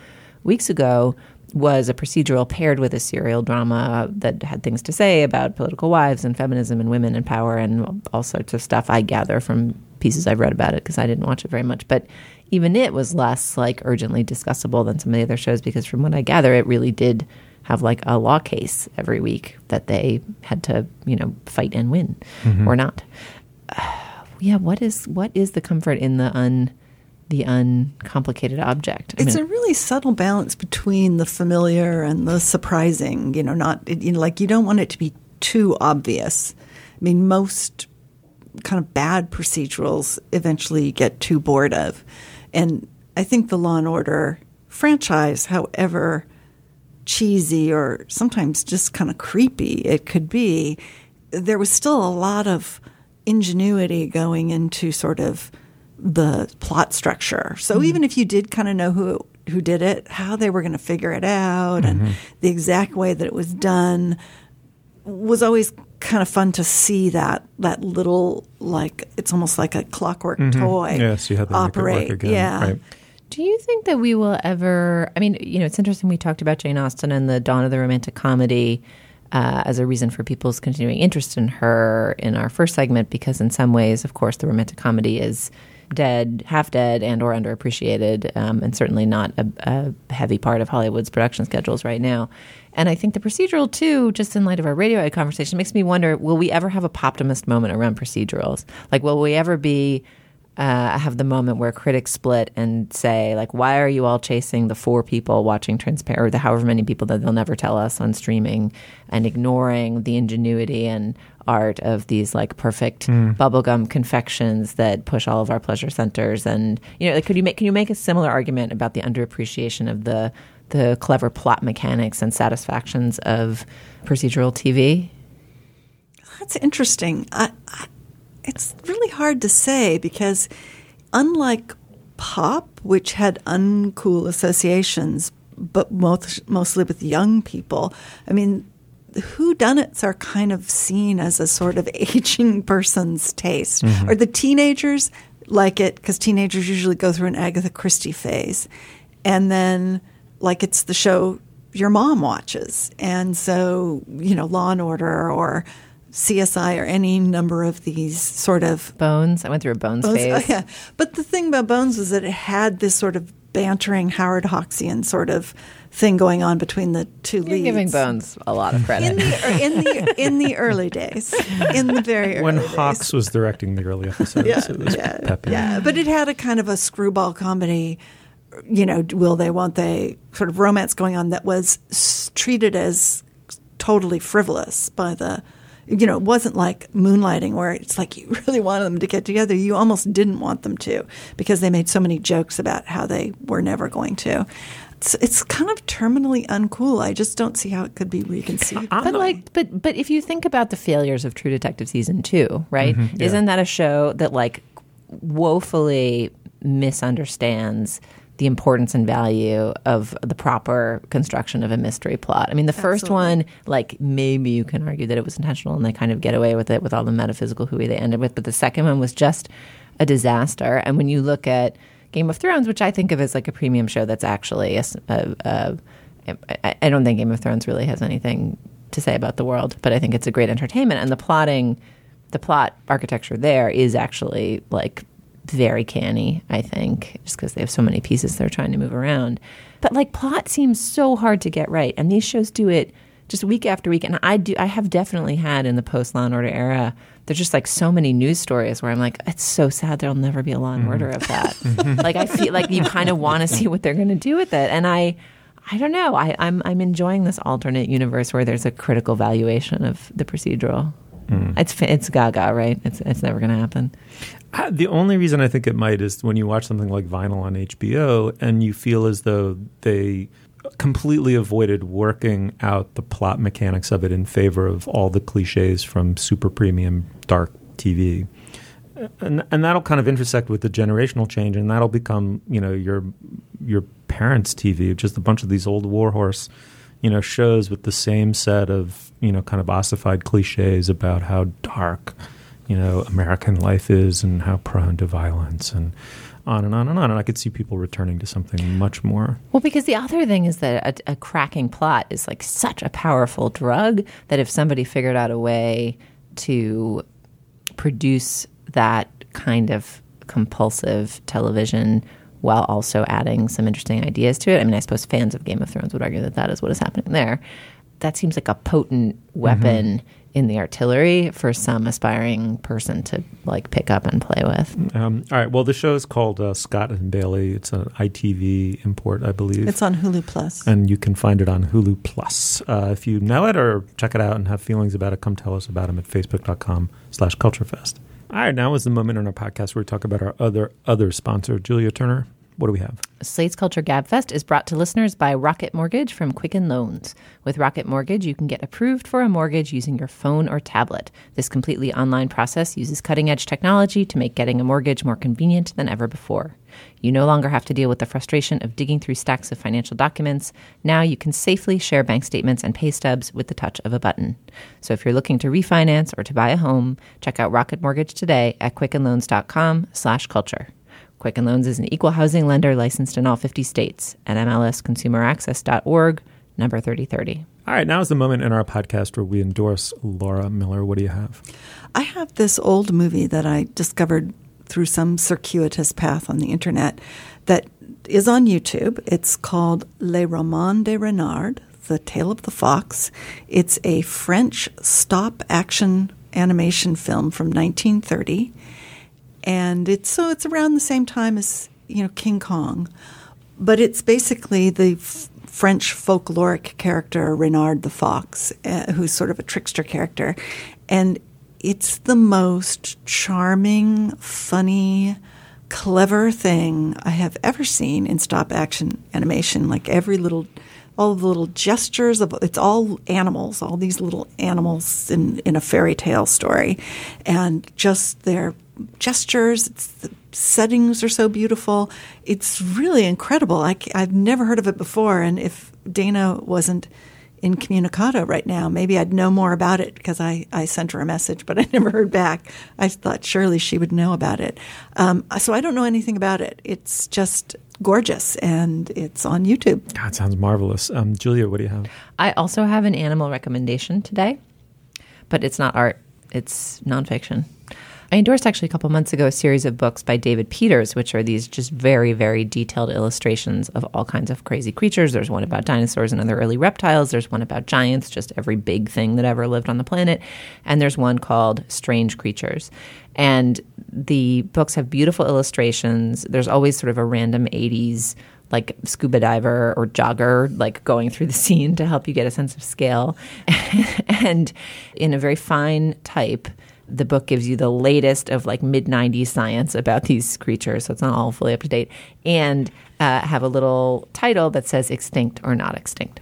weeks ago was a procedural paired with a serial drama that had things to say about political wives and feminism and women and power and all sorts of stuff I gather from pieces I've read about it because I didn't watch it very much. But even it was less like urgently discussable than some of the other shows because from what I gather, it really did have like a law case every week that they had to, you know, fight and win mm-hmm. or not. [SIGHS] yeah, what is what is the comfort in the un the uncomplicated object? I
It's
mean,
a really subtle balance between the familiar and the surprising. You know, not you know, like you don't want it to be too obvious. I mean, most kind of bad procedurals eventually you get too bored of, and I think the Law and Order franchise, however cheesy or sometimes just kind of creepy it could be, there was still a lot of ingenuity going into sort of the plot structure. So mm-hmm. even if you did kind of know who who did it, how they were going to figure it out, and mm-hmm. the exact way that it was done was always kind of fun to see that that little like it's almost like a clockwork toy
Yes, you had to make it work
operate.
again,
Yeah.
right.
Do you think that we will ever? I mean, you know, it's interesting. We talked about Jane Austen and the dawn of the romantic comedy uh, as a reason for people's continuing interest in her in our first segment, because in some ways, of course, the romantic comedy is dead, half dead, and or underappreciated, um, and certainly not a, a heavy part of Hollywood's production schedules right now. And I think the procedural too, just in light of our radio conversation, makes me wonder: Will we ever have a poptimist moment around procedurals? Like, will we ever be? uh, have the moment where critics split and say, like, why are you all chasing the four people watching Transparent, or the however many people that they'll never tell us on streaming, and ignoring the ingenuity and art of these like perfect bubblegum confections that push all of our pleasure centers? And you know, like, could you make can you make a similar argument about the underappreciation of the the clever plot mechanics and satisfactions of procedural TV?
That's interesting. I, I, it's really hard to say because, unlike pop, which had uncool associations, but most, mostly with young people, I mean, whodunits are kind of seen as a sort of [LAUGHS] aging person's taste. Mm-hmm. Or the teenagers like it because teenagers usually go through an Agatha Christie phase. And then, like, it's the show your mom watches. And so, you know, Law and Order or CSI or any number of these sort of
Bones. I went through a Bones,
Bones, oh,
phase.
oh, yeah. But the thing about Bones was that it had this sort of bantering Howard Hawksian sort of thing going on between the two
You're
leads.
giving Bones a lot of credit.
in the er, in the in the early days, in the very early
When
days.
Hawks was directing the early episodes,
yeah,
it was
yeah,
peppy.
yeah. But it had a kind of a screwball comedy, you know, will they, won't they, sort of romance going on that was treated as totally frivolous by the, you know, it wasn't like moonlighting where it's like you [LAUGHS] really wanted them to get together. You almost didn't want them to because they made so many jokes about how they were never going to. It's, it's kind of terminally uncool. I just don't see how it could be reconceived.
but like but but if you think about the failures of True Detective season 2, right? Mm-hmm. Isn't that a show that like woefully misunderstands the importance and value of the proper construction of a mystery plot. I mean, the first one, like maybe you can argue that it was intentional and they kind of get away with it with all the metaphysical hooey they ended with, but the second one was just a disaster. And when you look at Game of Thrones, which I think of as like a premium show that's actually a, a- a- I- I don't think Game of Thrones really has anything to say about the world, but I think it's a great entertainment. And the plotting, the plot architecture there is actually like very canny, I think, just because they have so many pieces they're trying to move around. But like plot seems so hard to get right. And these shows do it just week after week. And I do, I have definitely had in the post Law and Order era, there's just like so many news stories where I'm like, it's so sad there'll never be a Law and mm-hmm. Order of that. [LAUGHS] Mm-hmm. like I feel like you kind of want to see what they're going to do with it. And I, I don't know. I, I'm I'm enjoying this alternate universe where there's a critical valuation of the procedural. It's it's Gaga, right? It's it's never going to happen.
Uh, The only reason I think it might is when you watch something like Vinyl on HBO and you feel as though they completely avoided working out the plot mechanics of it in favor of all the cliches from super premium dark TV. And, and that'll kind of intersect with the generational change, and that'll become, you know, your your parents' TV, just a bunch of these old warhorse, you know, shows with the same set of, you know, kind of ossified cliches about how dark, you know, American life is and how prone to violence and on and on and on. And I could see people returning to something much more.
Well, because the other thing is that a, a cracking plot is like such a powerful drug that if somebody figured out a way to produce that kind of compulsive television while also adding some interesting ideas to it. I mean, I suppose fans of Game of Thrones would argue that that is what is happening there. That seems like a potent weapon
Mm-hmm.
in the artillery for some aspiring person to like pick up and play with.
Um, all right. Well, the show is called uh, Scott and Bailey. It's an ITV import, I believe.
It's on Hulu Plus.
and you can find it on Hulu Plus. Uh, if you know it or check it out and have feelings about it, come tell us about them at facebook.com slash culturefest. All right, now is the moment in our podcast where we talk about our other other sponsor, Julia Turner. What do we have?
Slate's Culture Gabfest is brought to listeners by Rocket Mortgage from Quicken Loans. With Rocket Mortgage, you can get approved for a mortgage using your phone or tablet. This completely online process uses cutting edge technology to make getting a mortgage more convenient than ever before. You no longer have to deal with the frustration of digging through stacks of financial documents. Now you can safely share bank statements and pay stubs with the touch of a button. So if you're looking to refinance or to buy a home, check out Rocket Mortgage today at quickenloans.com slash culture. Quicken Loans is an equal housing lender licensed in all 50 states at mlsconsumeraccess.org, number 3030.
All right, now is the moment in our podcast where we endorse Laura Miller. What do you have?
I have this old movie that I discovered through some circuitous path on the internet that is on YouTube. It's called Les Romans de Renard, The Tale of the Fox. It's a French stop action animation film from 1930. And it's so it's around the same time as, you know, King Kong. But it's basically the f- French folkloric character Renard the Fox, uh, who's sort of a trickster character. And it's the most charming, funny, clever thing I have ever seen in stop action animation. Like every little, all the little gestures of it's all animals, all these little animals in, in a fairy tale story. And just their gestures, it's the settings are so beautiful. It's really incredible. I, have never heard of it before. And if Dana wasn't incommunicado right now, maybe I'd know more about it because I, I sent her a message, but [LAUGHS] I never heard back. I thought surely she would know about it. Um, so I don't know anything about it. It's just gorgeous and it's on YouTube.
God, sounds marvelous. Um, Julia, what do you have?
I also have an animal recommendation today, but it's not art, it's nonfiction. I endorsed actually a couple months ago a series of books by David Peters, which are these just very, very detailed illustrations of all kinds of crazy creatures. There's one about dinosaurs and other early reptiles. There's one about giants, just every big thing that ever lived on the planet. And there's one called Strange Creatures. And the books have beautiful illustrations. There's always sort of a random 80s like scuba diver or jogger like going through the [LAUGHS] scene to help you get a sense of scale [LAUGHS] and in a very fine type the book gives you the latest of like mid 90s science about these creatures so it's not all fully up to date and uh, have a little title that says extinct or not extinct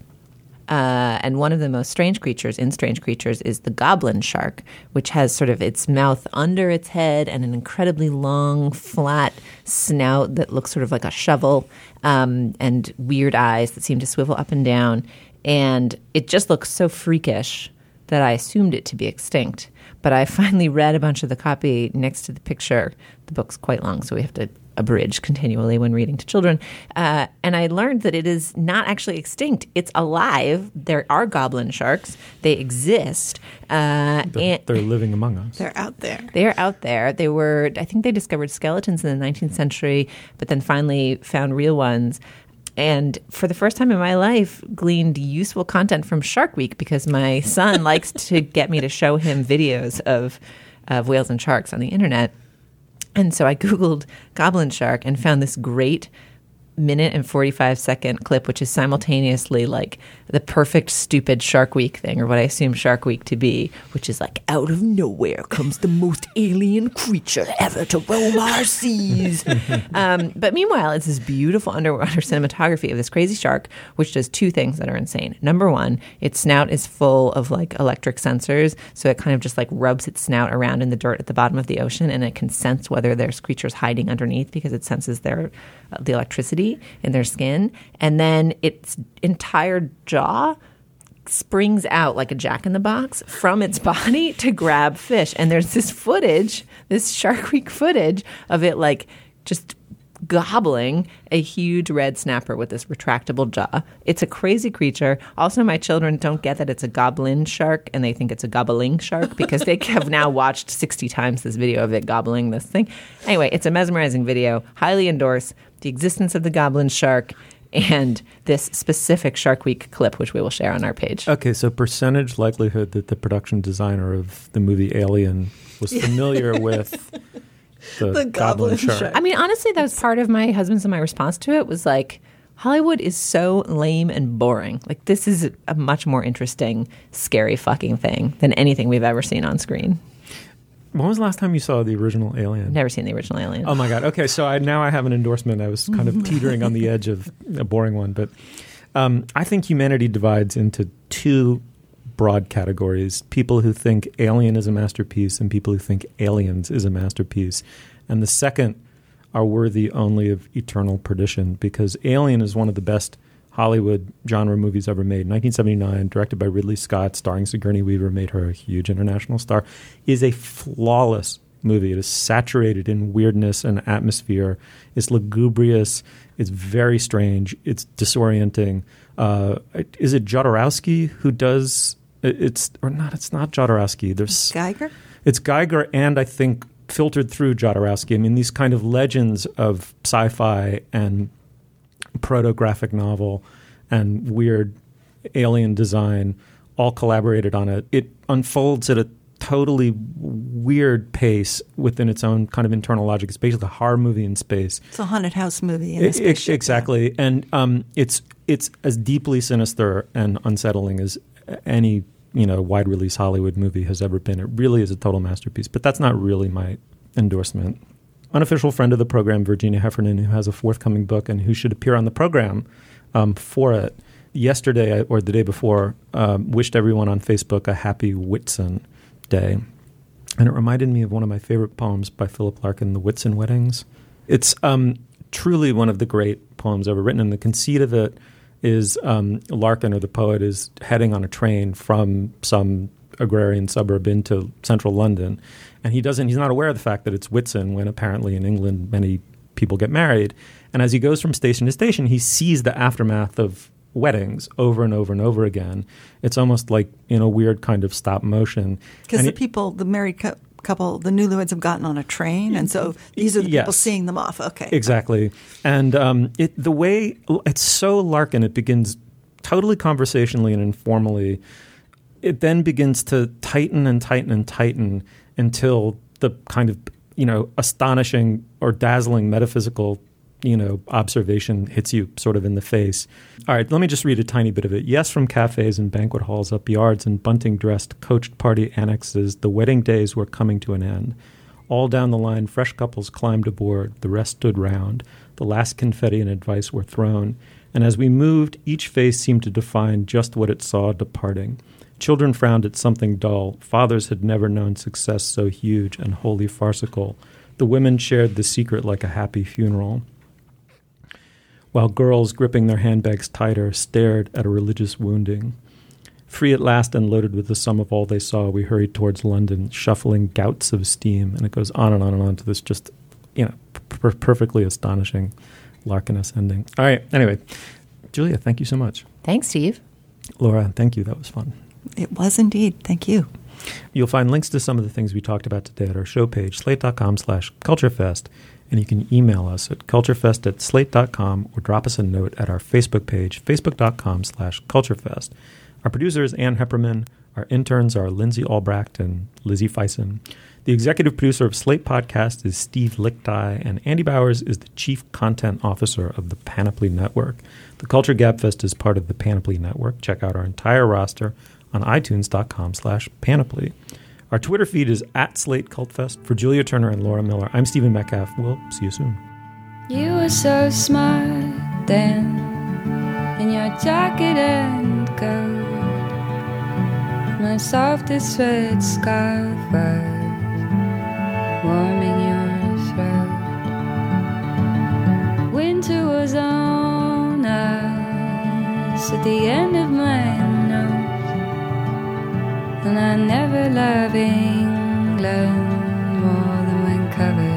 uh, and one of the most strange creatures in Strange Creatures is the goblin shark, which has sort of its mouth under its head and an incredibly long, flat snout that looks sort of like a shovel, um, and weird eyes that seem to swivel up and down. And it just looks so freakish that I assumed it to be extinct. But I [LAUGHS] finally read a bunch of the copy next to the picture. The book's quite long, so we have to abridge continually when reading to children. Uh, and I learned that it is not actually extinct. It's alive. There are goblin sharks. They exist. Uh,
They're,
and
they're living among us.
They're out there.
they are out there. They were, I think they discovered skeletons in the 19th century, but then finally found real ones. And for the first time in my life, gleaned useful content from Shark Week because my son [LAUGHS] likes to get me to show him videos of, of whales and sharks on the internet. And so I Googled goblin shark and found this great minute and 45 second clip, which is simultaneously like the perfect stupid Shark Week thing, or what I assume Shark Week to be, which is like out of nowhere comes the most alien creature ever to roam our seas. [LAUGHS] um, but meanwhile, it's this beautiful underwater [LAUGHS] cinematography of this crazy shark, which does two things that are insane. Number one, its snout is full of like electric sensors, so it kind of just like rubs its snout around in the dirt at the bottom of the ocean, and it can sense whether there's creatures hiding underneath because it senses their uh, the electricity in their skin, and then its entire jaw springs out like a jack in the box from its body [LAUGHS] to grab fish. And there's this footage, this Shark Week footage of it like just gobbling a huge red snapper with this retractable jaw. It's a crazy creature. Also, my children don't get that it's a goblin shark and they think it's a gobbling shark because they have now [LAUGHS] watched 60 times this video of it gobbling this thing. Anyway, it's a mesmerizing video. Highly endorse the existence of the goblin shark and this specific Shark Week clip, which we will share on our page.
Okay, so percentage likelihood that the production designer of the movie Alien was familiar [LAUGHS] with the,
The
goblin,
goblin
shark.
shark.
I mean, honestly, that was part of my husband's and my response to it was like, Hollywood is so lame and boring. Like, this is a much more interesting, scary fucking thing than anything we've ever seen on screen.
When was the last time you saw the original Alien?
Never seen the original Alien.
Oh my god. Okay, so I now I have an endorsement. I was kind of [LAUGHS] teetering on the edge of a boring one, but um, I think humanity divides into two broad categories: people who think Alien is a masterpiece, and people who think Aliens is a masterpiece. And the second are worthy only of eternal perdition because Alien is one of the best Hollywood genre movies ever made. 1979, directed by Ridley Scott, starring Sigourney Weaver, made her a huge international star. Is a flawless movie. It is saturated in weirdness and atmosphere. It's lugubrious. It's very strange. It's disorienting. Uh, is it Jodorowsky who does? it- It's or not? It's not Jodorowsky. There's
Giger?
it's Giger and I think filtered through Jodorowsky. I mean, these kind of legends of sci-fi and proto-graphic novel and weird alien design all collaborated on it. It unfolds at a totally weird pace within its own kind of internal logic. It's basically a horror movie in space.
It's a haunted house movie. In
I-
a
I-
spaceship,
exactly, and um, it's it's as deeply sinister and unsettling as any you know wide release Hollywood movie has ever been. It really is a total masterpiece. But that's not really my endorsement. Unofficial friend of the program, Virginia Heffernan, who has a forthcoming book and who should appear on the program um, for it. Yesterday or the day before, um, wished everyone on Facebook a happy Whitsun Day. And it reminded me of one of my favorite poems by Philip Larkin, The Whitsun Weddings. It's um, truly one of the great poems ever written, and the conceit of it is um, Larkin, or the poet, is heading on a train from some agrarian suburb into central London, and he doesn't. He's not aware of the fact that it's Whitsun, when apparently in England many people get married. And as he goes from station to station, he sees the aftermath of weddings over and over and over again. It's almost like in a weird kind of stop motion.
Because the
he-
people, the married cou- couple, the newlyweds have gotten on a train, and so these are the people seeing them off. Okay.
Exactly. And um, it, the way it's so Larkin, it begins totally conversationally and informally. It then begins to tighten and tighten and tighten until the kind of you know astonishing or dazzling metaphysical you know observation hits you sort of in the face. All right, let me just read a tiny bit of it. Yes, from cafes and banquet halls, up yards and bunting dressed coached party annexes, the wedding days were coming to an end. All down the line, fresh couples climbed aboard. The rest stood round. The last confetti and advice were thrown. And as we moved, each face seemed to define just what it saw departing. Children frowned at something dull. Fathers had never known success so huge and wholly farcical. The women shared the secret like a happy funeral. While girls, gripping their handbags tighter, stared at a religious wounding. Free at last and loaded with the sum of all they saw, we hurried towards London, shuffling gouts of steam, and it goes on and on and on to this just, you know, per- perfectly astonishing Larkiness ending. All right. Anyway, Julia, thank you so much.
Thanks, Steve.
Laura, thank you. That was fun.
It was indeed. Thank you.
You'll find links to some of the things we talked about today at our show page, slate.com slash culturefest. And you can email us at culturefest at slate.com or drop us a note at our Facebook page, facebook.com slash culturefest. Our producer is Ann Heppermann. Our interns are Lindsay Albrecht and Lizzie Feisen. The executive producer of Slate Podcast is Steve Lickteig, and Andy Bowers is the chief content officer of the Panoply Network. The Culture Gabfest is part of the Panoply Network. Check out our entire roster on itunes.com slash panoply. Our Twitter feed is at Slate Cultfest. For Julia Turner and Laura Miller, I'm Stephen Metcalf. We'll see you soon.
You were so smart then, in your jacket and coat. My softest red scarf was warming your throat. Winter was on us at the end of my and I never love England more than when covered.